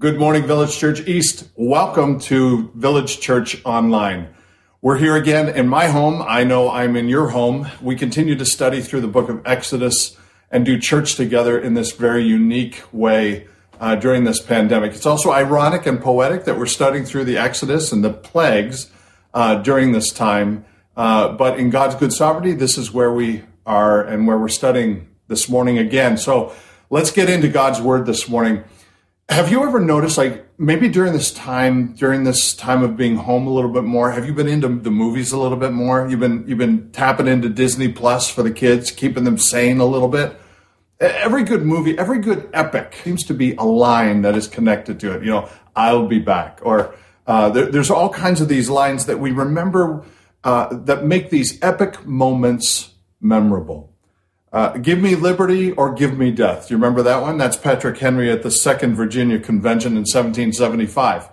Good morning, Village Church East. Welcome to Village Church Online. We're here again in my home. I know I'm in your home. We continue to study through the book of Exodus and do church together in this very unique way uh, during this pandemic. It's also ironic and poetic that we're studying through the Exodus and the plagues uh, during this time. Uh, but in God's good sovereignty, this is where we are and where we're studying this morning again. So let's get into God's word this morning. Have you ever noticed, like maybe during this time, during this time of being home a little bit more, have you been into the movies a little bit more? You've been you've been tapping into Disney Plus for the kids, keeping them sane a little bit. Every good movie, every good epic seems to be a line that is connected to it. You know, I'll be back, or uh, there, there's all kinds of these lines that we remember uh, that make these epic moments memorable. Uh, give me liberty or give me death. Do you remember that one? That's Patrick Henry at the Second Virginia Convention in 1775.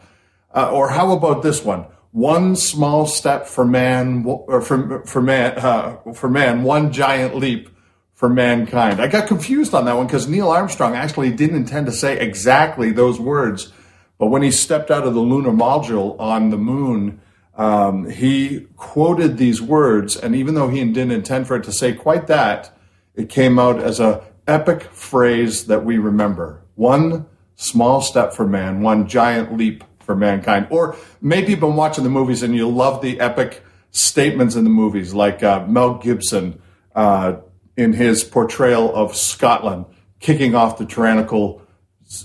Uh, or how about this one? One small step for man, or for, for man, uh, for man, one giant leap for mankind. I got confused on that one because Neil Armstrong actually didn't intend to say exactly those words, but when he stepped out of the lunar module on the moon, um, he quoted these words, and even though he didn't intend for it to say quite that, it came out as a epic phrase that we remember. One small step for man, one giant leap for mankind. Or maybe you've been watching the movies and you love the epic statements in the movies, like uh, Mel Gibson uh, in his portrayal of Scotland, kicking off the tyrannical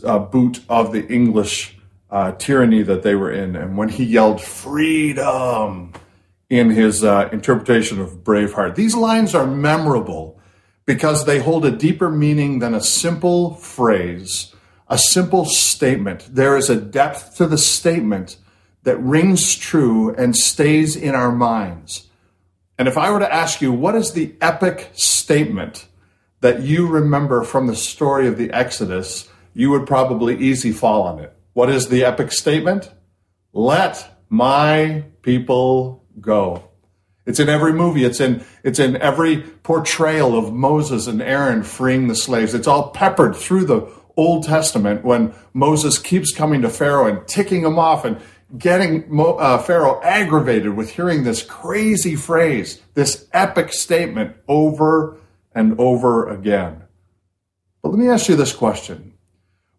uh, boot of the English uh, tyranny that they were in. And when he yelled freedom in his uh, interpretation of Braveheart, these lines are memorable because they hold a deeper meaning than a simple phrase, a simple statement. There is a depth to the statement that rings true and stays in our minds. And if I were to ask you, what is the epic statement that you remember from the story of the Exodus, you would probably easy fall on it. What is the epic statement? Let my people go. It's in every movie. It's in it's in every portrayal of Moses and Aaron freeing the slaves. It's all peppered through the Old Testament when Moses keeps coming to Pharaoh and ticking him off and getting uh, Pharaoh aggravated with hearing this crazy phrase, this epic statement over and over again. But let me ask you this question.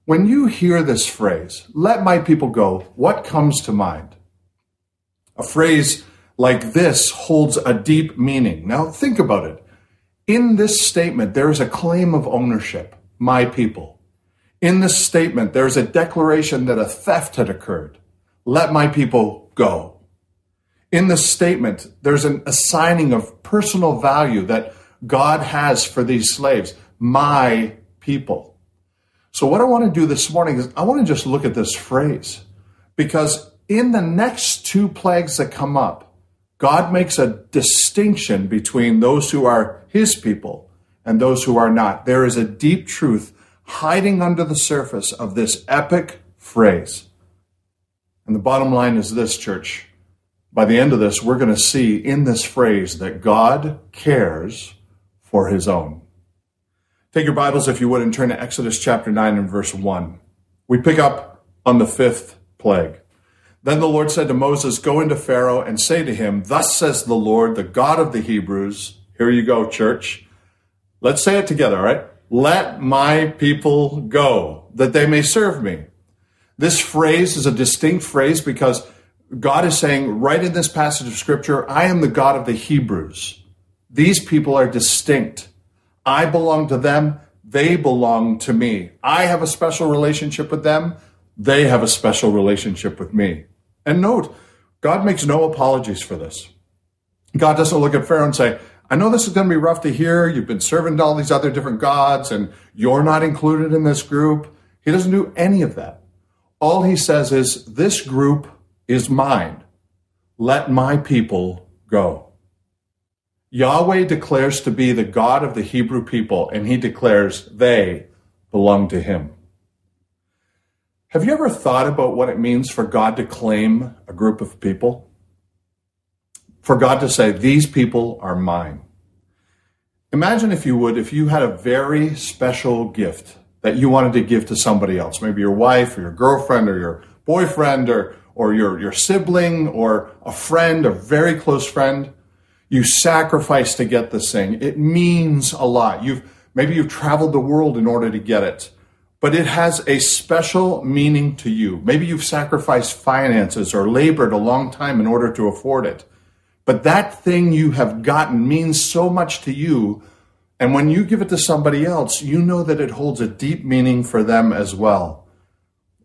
When you hear this phrase, let my people go, what comes to mind? A phrase like this holds a deep meaning. Now, think about it. In this statement, there is a claim of ownership, my people. In this statement, there is a declaration that a theft had occurred. Let my people go. In this statement, there's an assigning of personal value that God has for these slaves, my people. So, what I want to do this morning is I want to just look at this phrase because in the next two plagues that come up, God makes a distinction between those who are his people and those who are not. There is a deep truth hiding under the surface of this epic phrase. And the bottom line is this, church. By the end of this, we're going to see in this phrase that God cares for his own. Take your Bibles, if you would, and turn to Exodus chapter 9 and verse 1. We pick up on the fifth plague. Then the Lord said to Moses, Go into Pharaoh and say to him, Thus says the Lord, the God of the Hebrews. Here you go, church. Let's say it together, all right? Let my people go, that they may serve me. This phrase is a distinct phrase because God is saying right in this passage of scripture, I am the God of the Hebrews. These people are distinct. I belong to them. They belong to me. I have a special relationship with them. They have a special relationship with me. And note, God makes no apologies for this. God doesn't look at Pharaoh and say, I know this is going to be rough to hear. You've been serving all these other different gods and you're not included in this group. He doesn't do any of that. All he says is, This group is mine. Let my people go. Yahweh declares to be the God of the Hebrew people, and he declares they belong to him. Have you ever thought about what it means for God to claim a group of people? For God to say, These people are mine. Imagine, if you would, if you had a very special gift that you wanted to give to somebody else, maybe your wife or your girlfriend or your boyfriend or, or your, your sibling or a friend, a very close friend. You sacrifice to get this thing. It means a lot. You've, maybe you've traveled the world in order to get it, but it has a special meaning to you. Maybe you've sacrificed finances or labored a long time in order to afford it. But that thing you have gotten means so much to you and when you give it to somebody else, you know that it holds a deep meaning for them as well.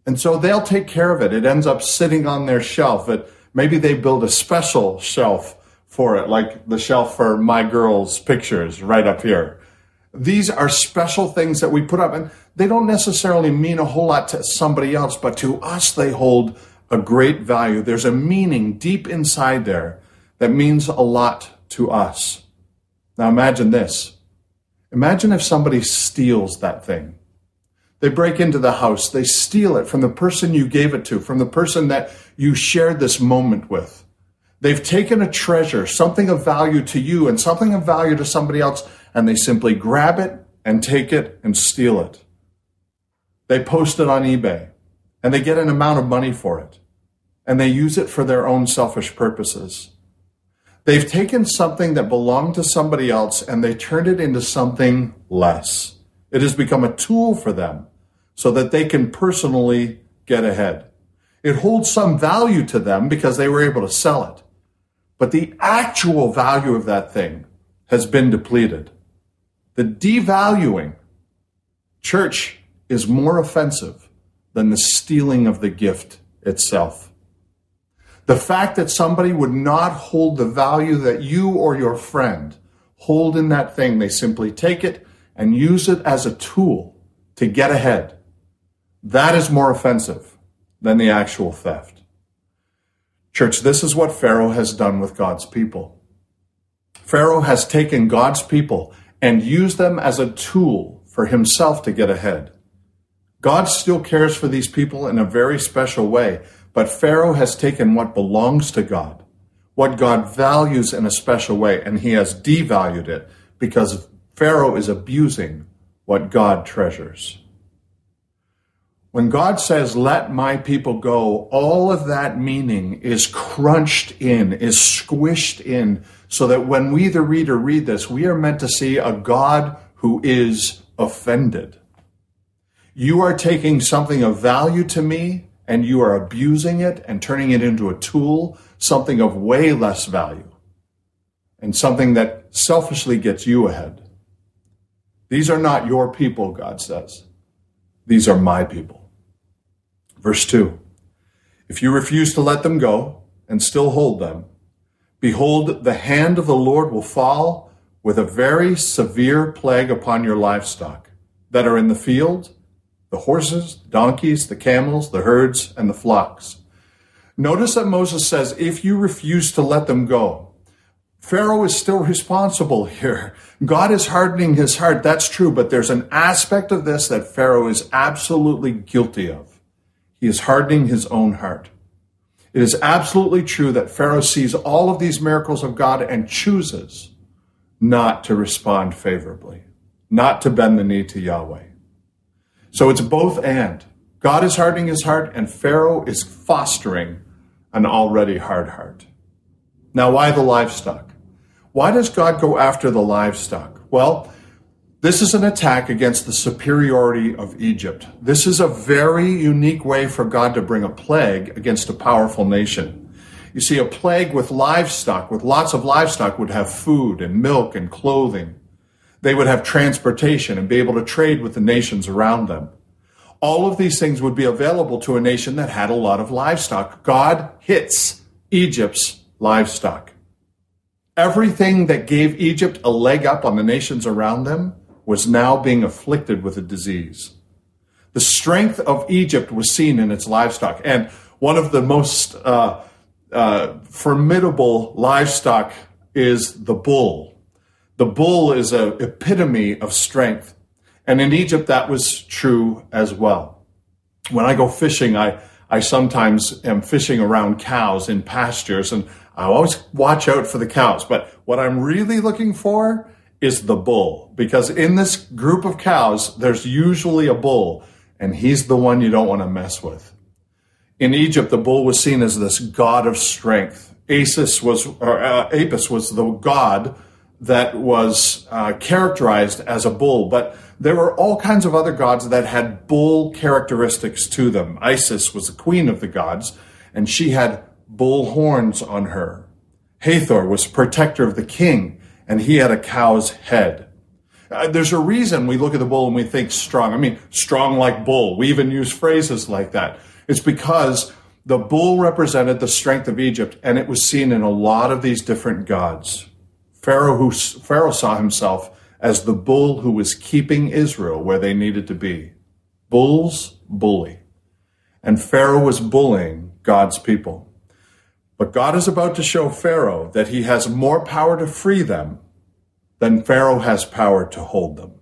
And so they'll take care of it. It ends up sitting on their shelf. It, maybe they build a special shelf for it, like the shelf for my girl's pictures right up here. These are special things that we put up, and they don't necessarily mean a whole lot to somebody else, but to us, they hold a great value. There's a meaning deep inside there that means a lot to us. Now imagine this Imagine if somebody steals that thing. They break into the house, they steal it from the person you gave it to, from the person that you shared this moment with. They've taken a treasure, something of value to you and something of value to somebody else, and they simply grab it and take it and steal it. They post it on eBay and they get an amount of money for it and they use it for their own selfish purposes. They've taken something that belonged to somebody else and they turned it into something less. It has become a tool for them so that they can personally get ahead. It holds some value to them because they were able to sell it. But the actual value of that thing has been depleted. The devaluing church is more offensive than the stealing of the gift itself. The fact that somebody would not hold the value that you or your friend hold in that thing, they simply take it and use it as a tool to get ahead. That is more offensive than the actual theft. Church, this is what Pharaoh has done with God's people. Pharaoh has taken God's people and use them as a tool for himself to get ahead. God still cares for these people in a very special way, but Pharaoh has taken what belongs to God, what God values in a special way, and he has devalued it because Pharaoh is abusing what God treasures. When God says, let my people go, all of that meaning is crunched in, is squished in, so that when we, the reader, read this, we are meant to see a God who is offended. You are taking something of value to me and you are abusing it and turning it into a tool, something of way less value, and something that selfishly gets you ahead. These are not your people, God says. These are my people. Verse 2 If you refuse to let them go and still hold them, behold, the hand of the Lord will fall with a very severe plague upon your livestock that are in the field the horses, the donkeys, the camels, the herds, and the flocks. Notice that Moses says, if you refuse to let them go, Pharaoh is still responsible here. God is hardening his heart. That's true, but there's an aspect of this that Pharaoh is absolutely guilty of. He is hardening his own heart. It is absolutely true that Pharaoh sees all of these miracles of God and chooses not to respond favorably, not to bend the knee to Yahweh. So it's both and. God is hardening his heart, and Pharaoh is fostering an already hard heart. Now, why the livestock? Why does God go after the livestock? Well, this is an attack against the superiority of Egypt. This is a very unique way for God to bring a plague against a powerful nation. You see, a plague with livestock, with lots of livestock, would have food and milk and clothing. They would have transportation and be able to trade with the nations around them. All of these things would be available to a nation that had a lot of livestock. God hits Egypt's livestock. Everything that gave Egypt a leg up on the nations around them was now being afflicted with a disease. The strength of Egypt was seen in its livestock. And one of the most uh, uh, formidable livestock is the bull. The bull is an epitome of strength. And in Egypt, that was true as well. When I go fishing, I, I sometimes am fishing around cows in pastures and I always watch out for the cows. But what I'm really looking for is the bull because in this group of cows, there's usually a bull, and he's the one you don't want to mess with. In Egypt, the bull was seen as this god of strength. Asis was, or uh, Apis was the god that was uh, characterized as a bull, but there were all kinds of other gods that had bull characteristics to them. Isis was the queen of the gods, and she had bull horns on her. Hathor was protector of the king, and he had a cow's head. Uh, there's a reason we look at the bull and we think strong. I mean, strong like bull. We even use phrases like that. It's because the bull represented the strength of Egypt, and it was seen in a lot of these different gods. Pharaoh, who, Pharaoh saw himself as the bull who was keeping Israel where they needed to be. Bulls bully. And Pharaoh was bullying God's people. But God is about to show Pharaoh that he has more power to free them than Pharaoh has power to hold them.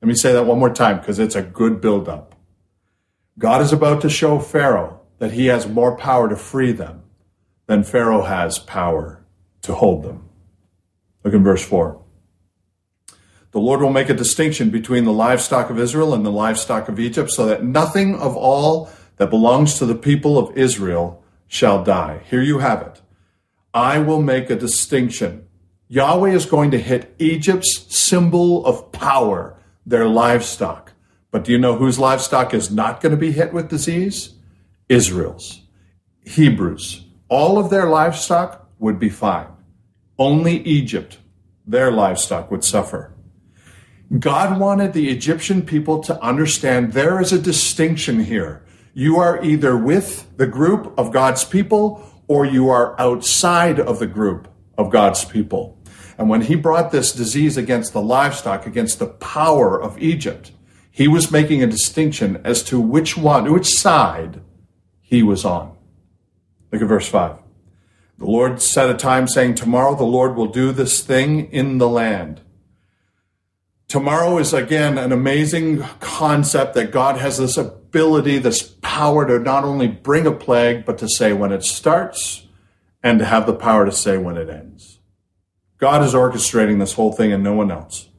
Let me say that one more time because it's a good build-up. God is about to show Pharaoh that he has more power to free them than Pharaoh has power to hold them. Look in verse 4. The Lord will make a distinction between the livestock of Israel and the livestock of Egypt, so that nothing of all that belongs to the people of Israel shall die. Here you have it. I will make a distinction. Yahweh is going to hit Egypt's symbol of power, their livestock. But do you know whose livestock is not going to be hit with disease? Israel's. Hebrews. All of their livestock would be fine. Only Egypt, their livestock would suffer. God wanted the Egyptian people to understand there is a distinction here. You are either with the group of God's people or you are outside of the group of God's people. And when he brought this disease against the livestock, against the power of Egypt, he was making a distinction as to which one, which side he was on. Look at verse 5. The Lord set a time saying, Tomorrow the Lord will do this thing in the land. Tomorrow is again an amazing concept that God has this ability, this power to not only bring a plague, but to say when it starts and to have the power to say when it ends. God is orchestrating this whole thing and no one else.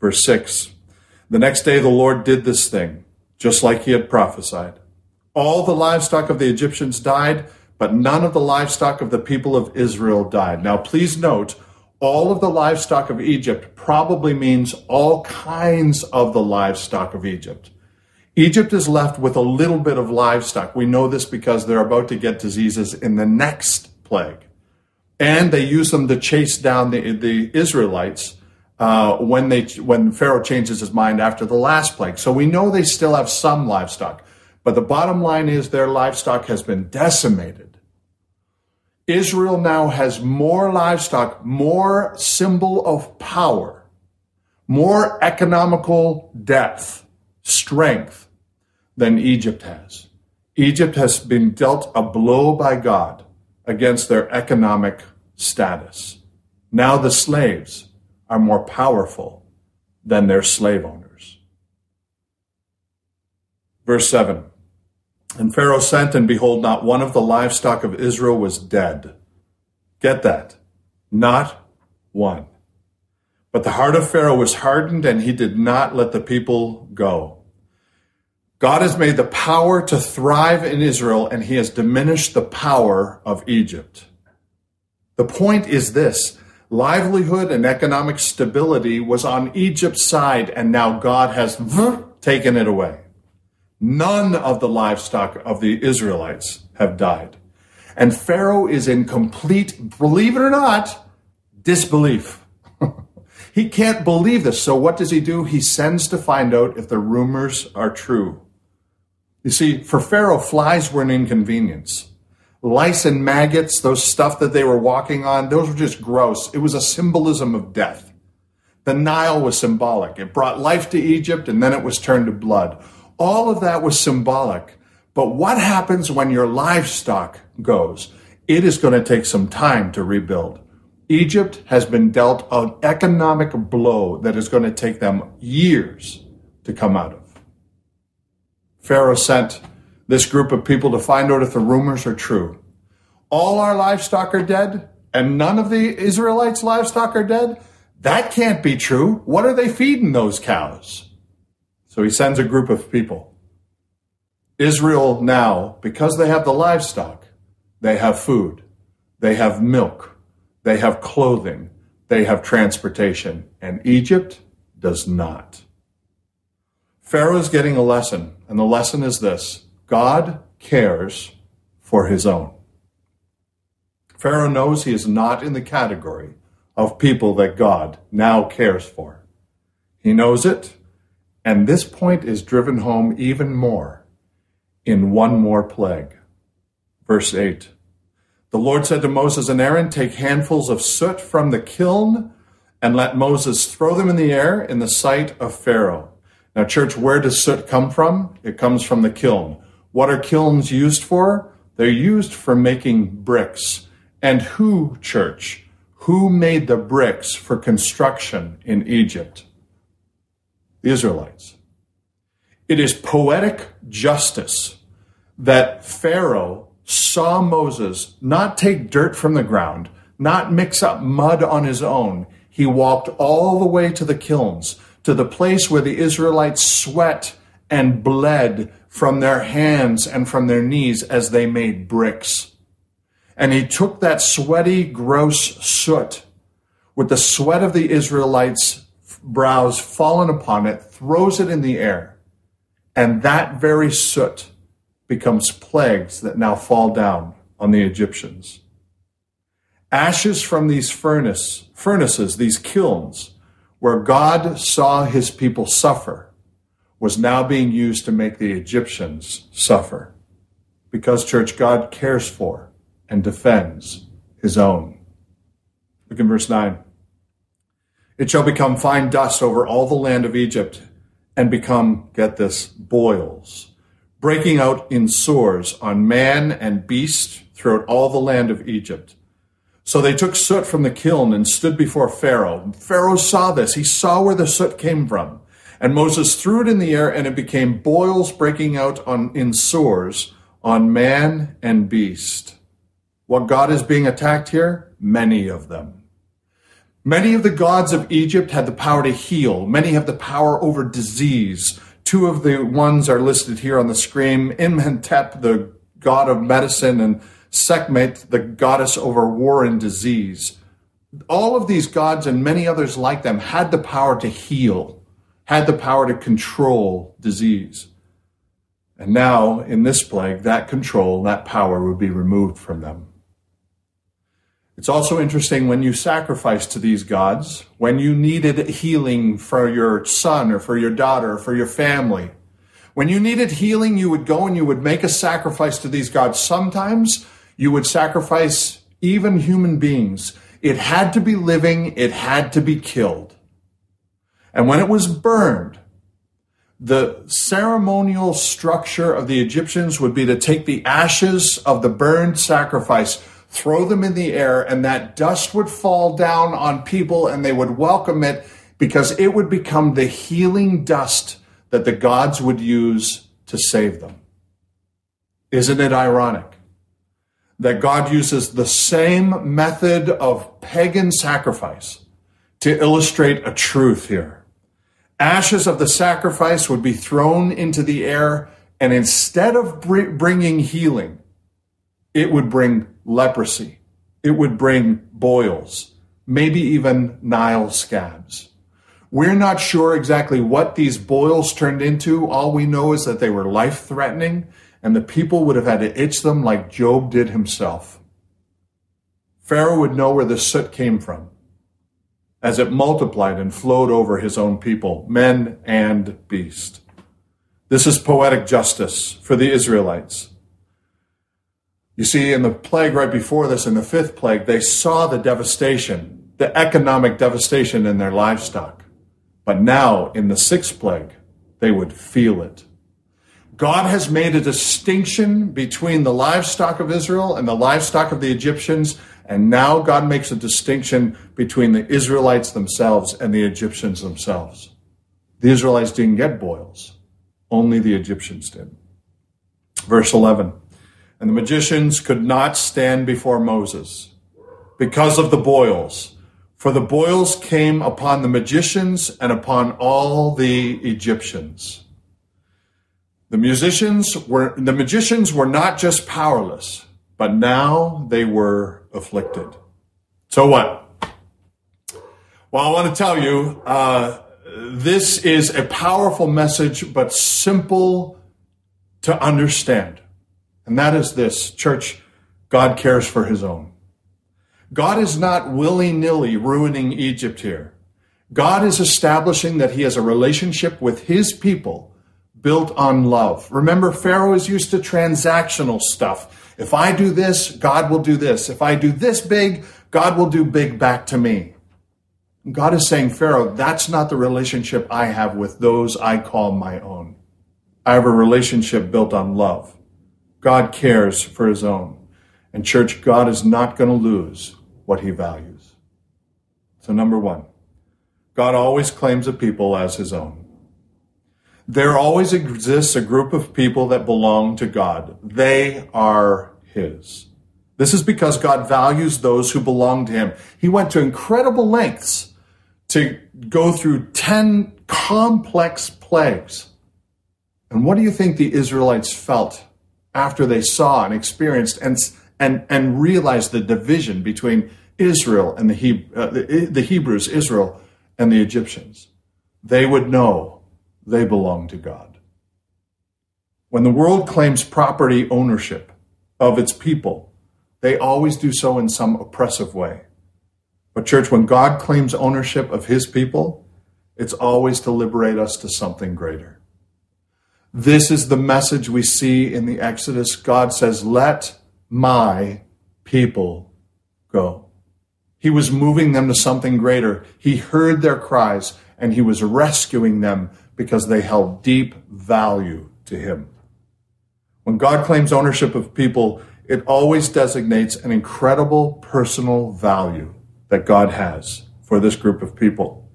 Verse 6 The next day the Lord did this thing, just like he had prophesied. All the livestock of the Egyptians died, but none of the livestock of the people of Israel died. Now, please note, all of the livestock of Egypt probably means all kinds of the livestock of Egypt. Egypt is left with a little bit of livestock. We know this because they're about to get diseases in the next plague. And they use them to chase down the, the Israelites uh, when, they, when Pharaoh changes his mind after the last plague. So we know they still have some livestock. But the bottom line is their livestock has been decimated. Israel now has more livestock, more symbol of power, more economical depth, strength than Egypt has. Egypt has been dealt a blow by God against their economic status. Now the slaves are more powerful than their slave owners. Verse 7 and Pharaoh sent, and behold, not one of the livestock of Israel was dead. Get that. Not one. But the heart of Pharaoh was hardened, and he did not let the people go. God has made the power to thrive in Israel, and he has diminished the power of Egypt. The point is this livelihood and economic stability was on Egypt's side, and now God has taken it away. None of the livestock of the Israelites have died. And Pharaoh is in complete, believe it or not, disbelief. he can't believe this. So what does he do? He sends to find out if the rumors are true. You see, for Pharaoh, flies were an inconvenience. Lice and maggots, those stuff that they were walking on, those were just gross. It was a symbolism of death. The Nile was symbolic. It brought life to Egypt and then it was turned to blood. All of that was symbolic. But what happens when your livestock goes? It is going to take some time to rebuild. Egypt has been dealt an economic blow that is going to take them years to come out of. Pharaoh sent this group of people to find out if the rumors are true. All our livestock are dead, and none of the Israelites' livestock are dead. That can't be true. What are they feeding those cows? So he sends a group of people. Israel now, because they have the livestock, they have food, they have milk, they have clothing, they have transportation, and Egypt does not. Pharaoh is getting a lesson, and the lesson is this God cares for his own. Pharaoh knows he is not in the category of people that God now cares for. He knows it, and this point is driven home even more in one more plague. Verse 8 The Lord said to Moses and Aaron, Take handfuls of soot from the kiln and let Moses throw them in the air in the sight of Pharaoh. Now, church, where does soot come from? It comes from the kiln. What are kilns used for? They're used for making bricks. And who, church? Who made the bricks for construction in Egypt? The Israelites. It is poetic justice that Pharaoh saw Moses not take dirt from the ground, not mix up mud on his own. He walked all the way to the kilns, to the place where the Israelites sweat and bled from their hands and from their knees as they made bricks. And he took that sweaty, gross soot with the sweat of the Israelites' brows fallen upon it, throws it in the air. And that very soot becomes plagues that now fall down on the Egyptians. Ashes from these furnace, furnaces, these kilns, where God saw his people suffer, was now being used to make the Egyptians suffer. Because, church, God cares for and defends his own. Look in verse 9. It shall become fine dust over all the land of Egypt and become, get this, boils, breaking out in sores on man and beast throughout all the land of Egypt. So they took soot from the kiln and stood before Pharaoh. Pharaoh saw this. He saw where the soot came from. And Moses threw it in the air and it became boils breaking out on, in sores on man and beast. What God is being attacked here? Many of them. Many of the gods of Egypt had the power to heal. Many have the power over disease. Two of the ones are listed here on the screen. Imhotep, the god of medicine, and Sekhmet, the goddess over war and disease. All of these gods and many others like them had the power to heal, had the power to control disease. And now, in this plague, that control, that power would be removed from them. It's also interesting when you sacrifice to these gods, when you needed healing for your son or for your daughter or for your family. When you needed healing, you would go and you would make a sacrifice to these gods. Sometimes you would sacrifice even human beings. It had to be living, it had to be killed. And when it was burned, the ceremonial structure of the Egyptians would be to take the ashes of the burned sacrifice throw them in the air, and that dust would fall down on people and they would welcome it because it would become the healing dust that the gods would use to save them. Isn't it ironic that God uses the same method of pagan sacrifice to illustrate a truth here? Ashes of the sacrifice would be thrown into the air, and instead of bringing healing, it would bring leprosy. It would bring boils, maybe even Nile scabs. We're not sure exactly what these boils turned into. All we know is that they were life threatening and the people would have had to itch them like Job did himself. Pharaoh would know where the soot came from as it multiplied and flowed over his own people, men and beast. This is poetic justice for the Israelites. You see, in the plague right before this, in the fifth plague, they saw the devastation, the economic devastation in their livestock. But now, in the sixth plague, they would feel it. God has made a distinction between the livestock of Israel and the livestock of the Egyptians, and now God makes a distinction between the Israelites themselves and the Egyptians themselves. The Israelites didn't get boils, only the Egyptians did. Verse 11 and the magicians could not stand before Moses because of the boils, For the boils came upon the magicians and upon all the Egyptians. The musicians were, the magicians were not just powerless, but now they were afflicted. So what? Well, I want to tell you, uh, this is a powerful message, but simple to understand. And that is this church, God cares for his own. God is not willy nilly ruining Egypt here. God is establishing that he has a relationship with his people built on love. Remember, Pharaoh is used to transactional stuff. If I do this, God will do this. If I do this big, God will do big back to me. God is saying, Pharaoh, that's not the relationship I have with those I call my own. I have a relationship built on love. God cares for his own. And, church, God is not going to lose what he values. So, number one, God always claims a people as his own. There always exists a group of people that belong to God. They are his. This is because God values those who belong to him. He went to incredible lengths to go through 10 complex plagues. And what do you think the Israelites felt after they saw and experienced and, and, and realized the division between Israel and the, he, uh, the, the Hebrews, Israel, and the Egyptians? They would know they belong to God. When the world claims property ownership of its people, they always do so in some oppressive way. But, church, when God claims ownership of his people, it's always to liberate us to something greater. This is the message we see in the Exodus. God says, Let my people go. He was moving them to something greater. He heard their cries and he was rescuing them because they held deep value to him. When God claims ownership of people, it always designates an incredible personal value that God has for this group of people.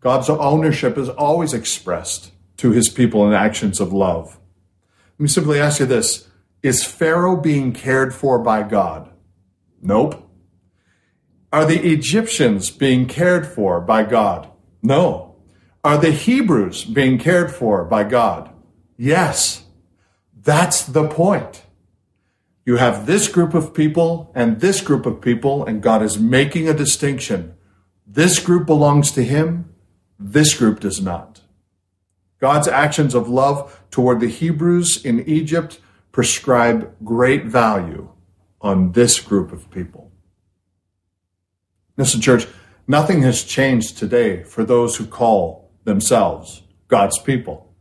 God's ownership is always expressed to his people in actions of love. Let me simply ask you this Is Pharaoh being cared for by God? Nope. Are the Egyptians being cared for by God? No. Are the Hebrews being cared for by God? Yes. That's the point. You have this group of people and this group of people, and God is making a distinction. This group belongs to Him, this group does not. God's actions of love toward the Hebrews in Egypt prescribe great value on this group of people. Listen, church, nothing has changed today for those who call themselves God's people.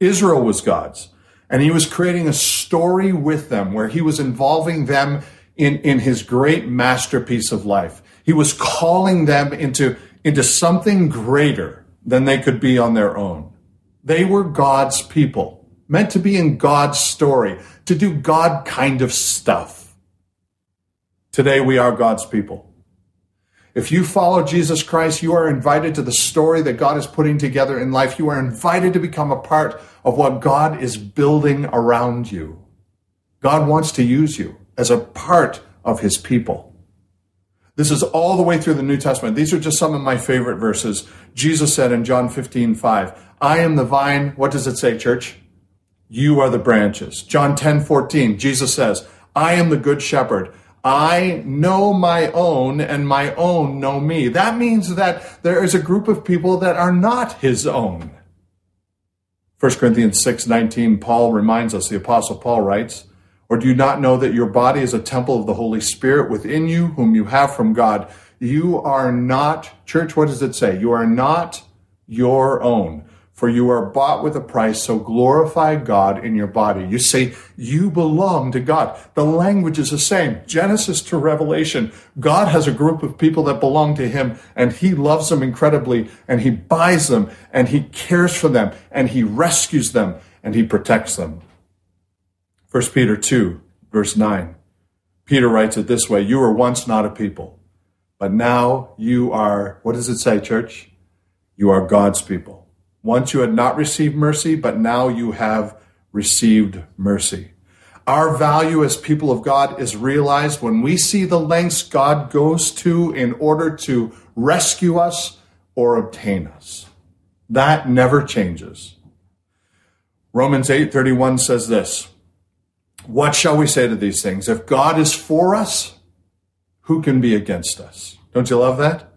Israel was God's. And he was creating a story with them where he was involving them in, in his great masterpiece of life. He was calling them into, into something greater than they could be on their own. They were God's people, meant to be in God's story, to do God kind of stuff. Today we are God's people. If you follow Jesus Christ, you are invited to the story that God is putting together in life. You are invited to become a part of what God is building around you. God wants to use you as a part of his people. This is all the way through the New Testament. These are just some of my favorite verses. Jesus said in John 15, 5, I am the vine. What does it say, church? You are the branches. John 10, 14, Jesus says, I am the good shepherd. I know my own and my own know me. That means that there is a group of people that are not his own. 1 Corinthians 6 19, Paul reminds us, the Apostle Paul writes, Or do you not know that your body is a temple of the Holy Spirit within you, whom you have from God? You are not, church, what does it say? You are not your own for you are bought with a price, so glorify God in your body. You say you belong to God. The language is the same. Genesis to Revelation. God has a group of people that belong to Him, and He loves them incredibly, and He buys them, and He cares for them, and He rescues them, and He protects them. 1 Peter 2, verse 9. Peter writes it this way You were once not a people, but now you are, what does it say, church? You are God's people. Once you had not received mercy, but now you have received mercy. Our value as people of God is realized when we see the lengths God goes to in order to rescue us or obtain us. That never changes. Romans 8:31 says this, "What shall we say to these things? If God is for us, who can be against us?" Don't you love that?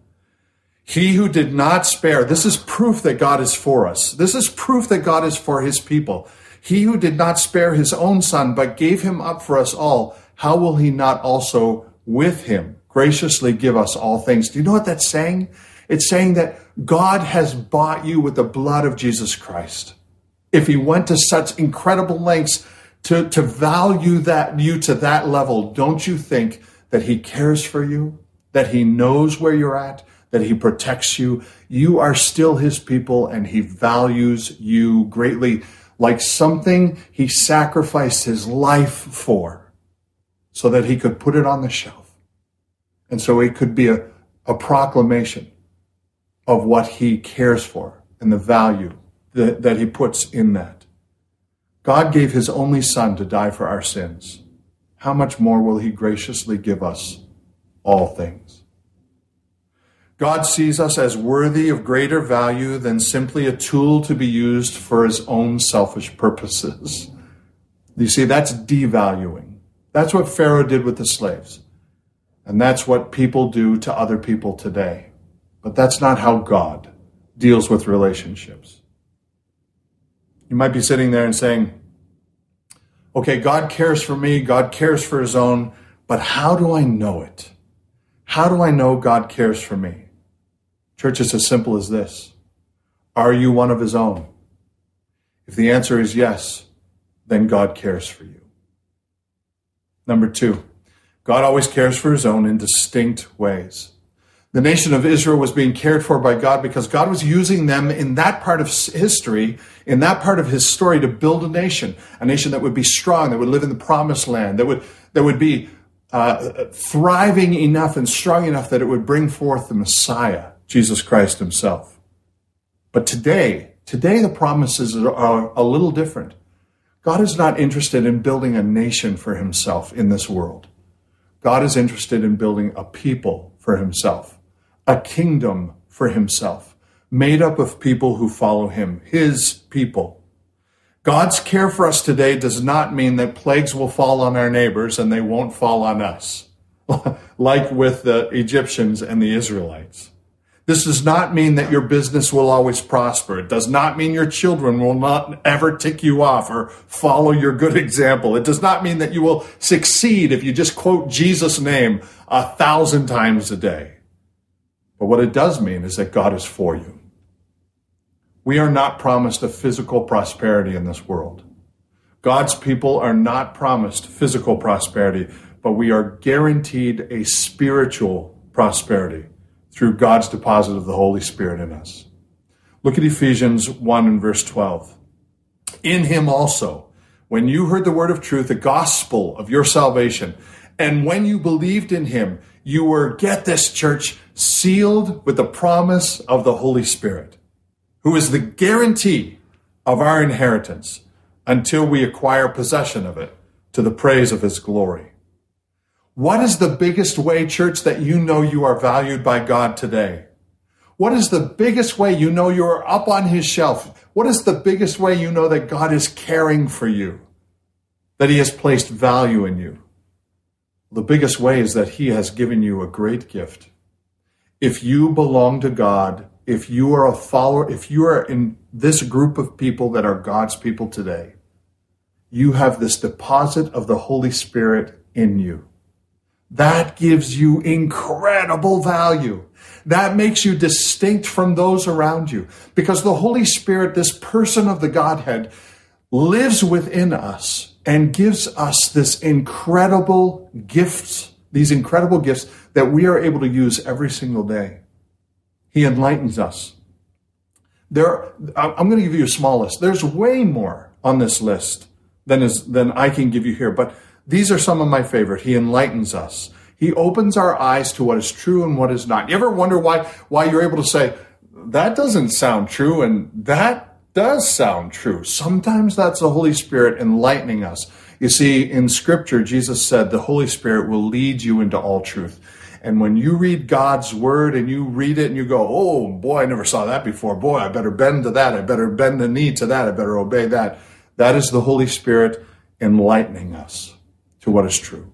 He who did not spare, this is proof that God is for us. This is proof that God is for his people. He who did not spare his own son, but gave him up for us all, how will he not also with him graciously give us all things? Do you know what that's saying? It's saying that God has bought you with the blood of Jesus Christ. If he went to such incredible lengths to, to value that you to that level, don't you think that he cares for you? That he knows where you're at? that he protects you. You are still his people and he values you greatly, like something he sacrificed his life for so that he could put it on the shelf. And so it could be a, a proclamation of what he cares for and the value that, that he puts in that. God gave his only son to die for our sins. How much more will he graciously give us all things? God sees us as worthy of greater value than simply a tool to be used for his own selfish purposes. You see, that's devaluing. That's what Pharaoh did with the slaves. And that's what people do to other people today. But that's not how God deals with relationships. You might be sitting there and saying, okay, God cares for me, God cares for his own, but how do I know it? How do I know God cares for me? Church, it's as simple as this Are you one of his own? If the answer is yes, then God cares for you. Number two, God always cares for his own in distinct ways. The nation of Israel was being cared for by God because God was using them in that part of history, in that part of his story to build a nation, a nation that would be strong, that would live in the promised land, that would, that would be uh, thriving enough and strong enough that it would bring forth the Messiah Jesus Christ himself. But today, today the promises are a little different. God is not interested in building a nation for himself in this world. God is interested in building a people for himself, a kingdom for himself, made up of people who follow him, his people. God's care for us today does not mean that plagues will fall on our neighbors and they won't fall on us, like with the Egyptians and the Israelites. This does not mean that your business will always prosper. It does not mean your children will not ever tick you off or follow your good example. It does not mean that you will succeed if you just quote Jesus' name a thousand times a day. But what it does mean is that God is for you. We are not promised a physical prosperity in this world. God's people are not promised physical prosperity, but we are guaranteed a spiritual prosperity through God's deposit of the Holy Spirit in us. Look at Ephesians 1 and verse 12. In him also, when you heard the word of truth, the gospel of your salvation, and when you believed in him, you were, get this church, sealed with the promise of the Holy Spirit, who is the guarantee of our inheritance until we acquire possession of it to the praise of his glory. What is the biggest way, church, that you know you are valued by God today? What is the biggest way you know you're up on his shelf? What is the biggest way you know that God is caring for you? That he has placed value in you? The biggest way is that he has given you a great gift. If you belong to God, if you are a follower, if you are in this group of people that are God's people today, you have this deposit of the Holy Spirit in you. That gives you incredible value. That makes you distinct from those around you because the Holy Spirit, this person of the Godhead, lives within us and gives us this incredible gifts, these incredible gifts that we are able to use every single day. He enlightens us. There, I'm going to give you a small list. There's way more on this list than is than I can give you here, but these are some of my favorite. He enlightens us. He opens our eyes to what is true and what is not. You ever wonder why why you're able to say that doesn't sound true and that does sound true. Sometimes that's the Holy Spirit enlightening us. You see, in Scripture, Jesus said the Holy Spirit will lead you into all truth. And when you read God's word and you read it and you go, oh boy, I never saw that before. Boy, I better bend to that. I better bend the knee to that. I better obey that. That is the Holy Spirit enlightening us to what is true.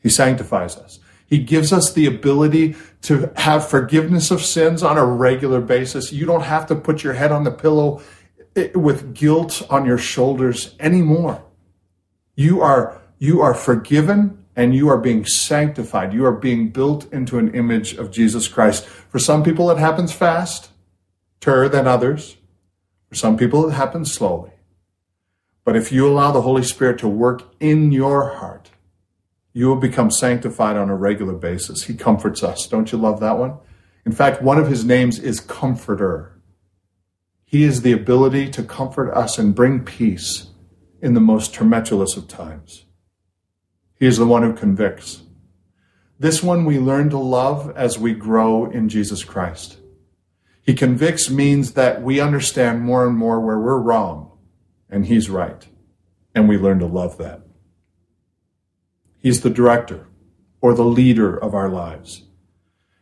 He sanctifies us. He gives us the ability to have forgiveness of sins on a regular basis. You don't have to put your head on the pillow eh, with guilt on your shoulders anymore. You are, you are forgiven and you are being sanctified. You are being built into an image of Jesus Christ. For some people, it happens fast, ter than others. For some people, it happens slowly. But if you allow the Holy Spirit to work in your heart, you will become sanctified on a regular basis. He comforts us. Don't you love that one? In fact, one of his names is Comforter. He is the ability to comfort us and bring peace in the most tumultuous of times. He is the one who convicts. This one we learn to love as we grow in Jesus Christ. He convicts means that we understand more and more where we're wrong and he's right. And we learn to love that. He's the director or the leader of our lives.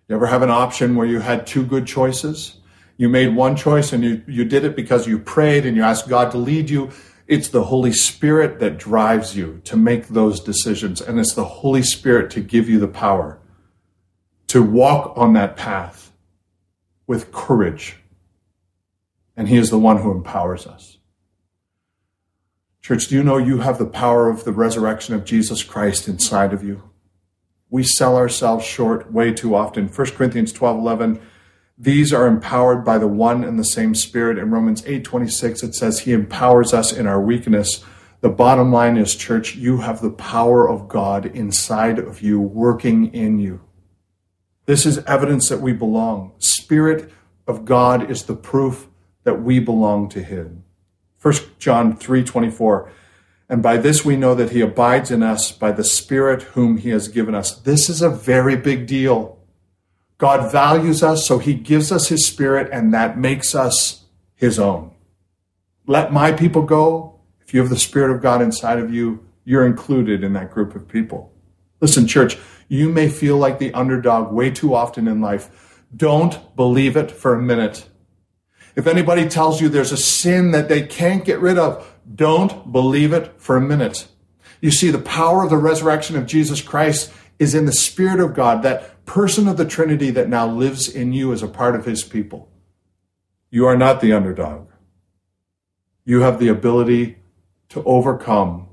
You ever have an option where you had two good choices? You made one choice and you, you did it because you prayed and you asked God to lead you. It's the Holy Spirit that drives you to make those decisions. And it's the Holy Spirit to give you the power to walk on that path with courage. And He is the one who empowers us. Church, do you know you have the power of the resurrection of Jesus Christ inside of you? We sell ourselves short way too often. 1 Corinthians 12 11, these are empowered by the one and the same Spirit. In Romans 8 26, it says, He empowers us in our weakness. The bottom line is, church, you have the power of God inside of you, working in you. This is evidence that we belong. Spirit of God is the proof that we belong to Him. 1 John 3:24 and by this we know that he abides in us by the spirit whom he has given us. This is a very big deal. God values us so he gives us his spirit and that makes us his own. Let my people go. If you have the spirit of God inside of you, you're included in that group of people. Listen, church, you may feel like the underdog way too often in life. Don't believe it for a minute. If anybody tells you there's a sin that they can't get rid of, don't believe it for a minute. You see, the power of the resurrection of Jesus Christ is in the Spirit of God, that person of the Trinity that now lives in you as a part of His people. You are not the underdog. You have the ability to overcome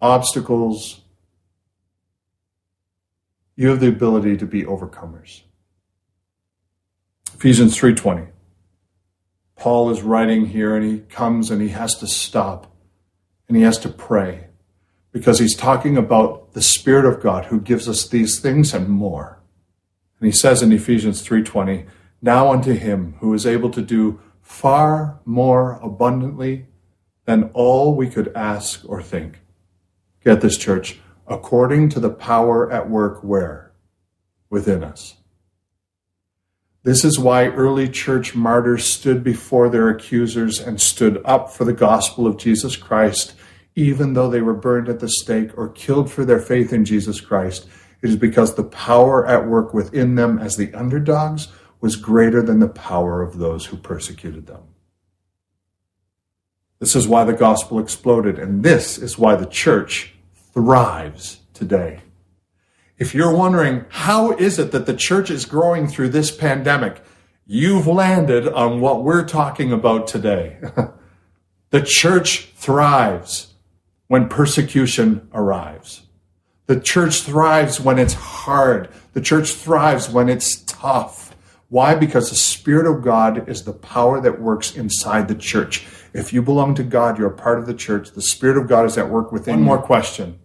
obstacles. You have the ability to be overcomers. Ephesians 3:20 Paul is writing here and he comes and he has to stop and he has to pray because he's talking about the spirit of God who gives us these things and more. And he says in Ephesians 3:20, "Now unto him who is able to do far more abundantly than all we could ask or think." Get this church, according to the power at work where within us. This is why early church martyrs stood before their accusers and stood up for the gospel of Jesus Christ, even though they were burned at the stake or killed for their faith in Jesus Christ. It is because the power at work within them as the underdogs was greater than the power of those who persecuted them. This is why the gospel exploded, and this is why the church thrives today. If you're wondering, how is it that the church is growing through this pandemic? You've landed on what we're talking about today. the church thrives when persecution arrives. The church thrives when it's hard. The church thrives when it's tough. Why? Because the Spirit of God is the power that works inside the church. If you belong to God, you're a part of the church. The Spirit of God is at work within. One more question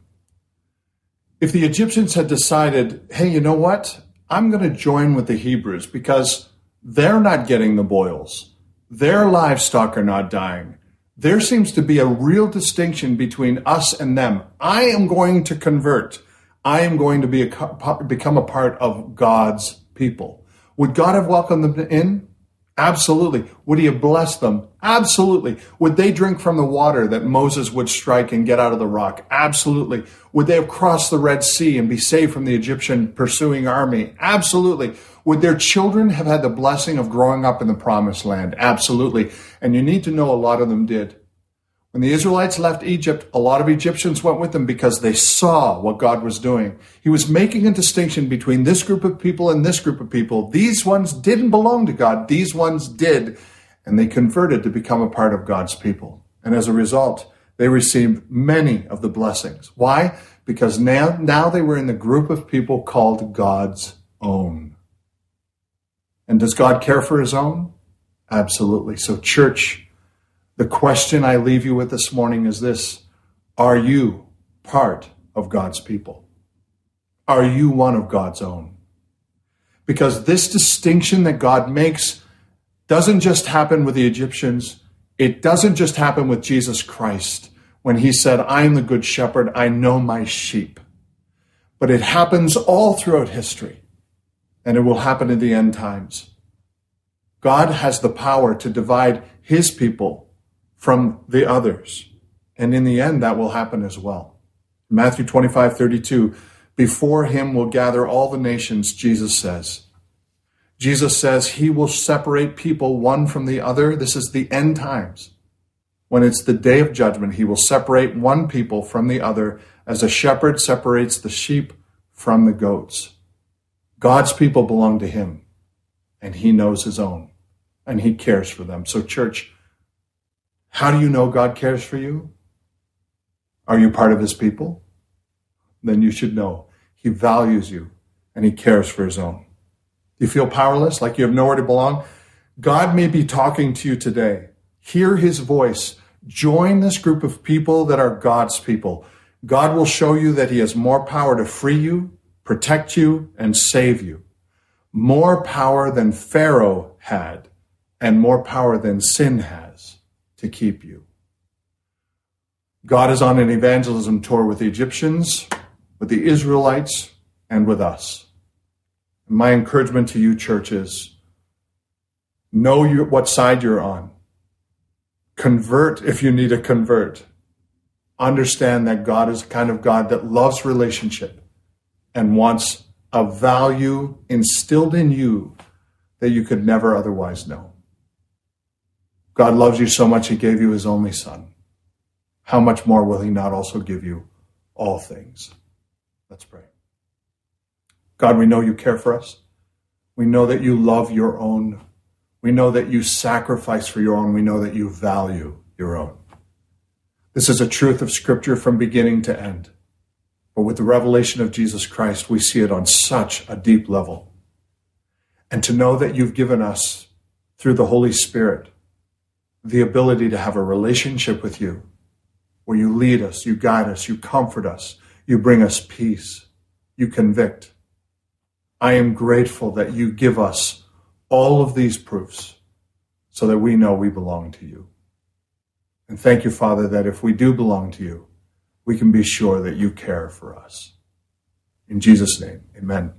if the Egyptians had decided, hey, you know what? I'm going to join with the Hebrews because they're not getting the boils, their livestock are not dying. There seems to be a real distinction between us and them. I am going to convert. I am going to be a, become a part of God's people. Would God have welcomed them in? Absolutely. Would he have blessed them? Absolutely. Would they drink from the water that Moses would strike and get out of the rock? Absolutely. Would they have crossed the Red Sea and be saved from the Egyptian pursuing army? Absolutely. Would their children have had the blessing of growing up in the promised land? Absolutely. And you need to know a lot of them did. When the Israelites left Egypt, a lot of Egyptians went with them because they saw what God was doing. He was making a distinction between this group of people and this group of people. These ones didn't belong to God, these ones did, and they converted to become a part of God's people. And as a result, they received many of the blessings. Why? Because now, now they were in the group of people called God's own. And does God care for his own? Absolutely. So, church, the question I leave you with this morning is this Are you part of God's people? Are you one of God's own? Because this distinction that God makes doesn't just happen with the Egyptians, it doesn't just happen with Jesus Christ when he said, I am the good shepherd, I know my sheep. But it happens all throughout history, and it will happen in the end times. God has the power to divide his people from the others. And in the end, that will happen as well. Matthew 25, 32, before him will gather all the nations, Jesus says. Jesus says he will separate people one from the other. This is the end times. When it's the day of judgment, he will separate one people from the other as a shepherd separates the sheep from the goats. God's people belong to him, and he knows his own, and he cares for them. So, church, how do you know God cares for you? Are you part of his people? Then you should know he values you and he cares for his own. You feel powerless, like you have nowhere to belong? God may be talking to you today. Hear his voice. Join this group of people that are God's people. God will show you that he has more power to free you, protect you, and save you. More power than Pharaoh had, and more power than sin has to keep you. God is on an evangelism tour with the Egyptians, with the Israelites, and with us. My encouragement to you, church, is know what side you're on. Convert if you need to convert. Understand that God is a kind of God that loves relationship and wants a value instilled in you that you could never otherwise know. God loves you so much, he gave you his only son. How much more will he not also give you all things? Let's pray. God, we know you care for us. We know that you love your own. We know that you sacrifice for your own. We know that you value your own. This is a truth of Scripture from beginning to end. But with the revelation of Jesus Christ, we see it on such a deep level. And to know that you've given us, through the Holy Spirit, the ability to have a relationship with you where you lead us, you guide us, you comfort us, you bring us peace, you convict. I am grateful that you give us all of these proofs so that we know we belong to you. And thank you, Father, that if we do belong to you, we can be sure that you care for us. In Jesus' name, amen.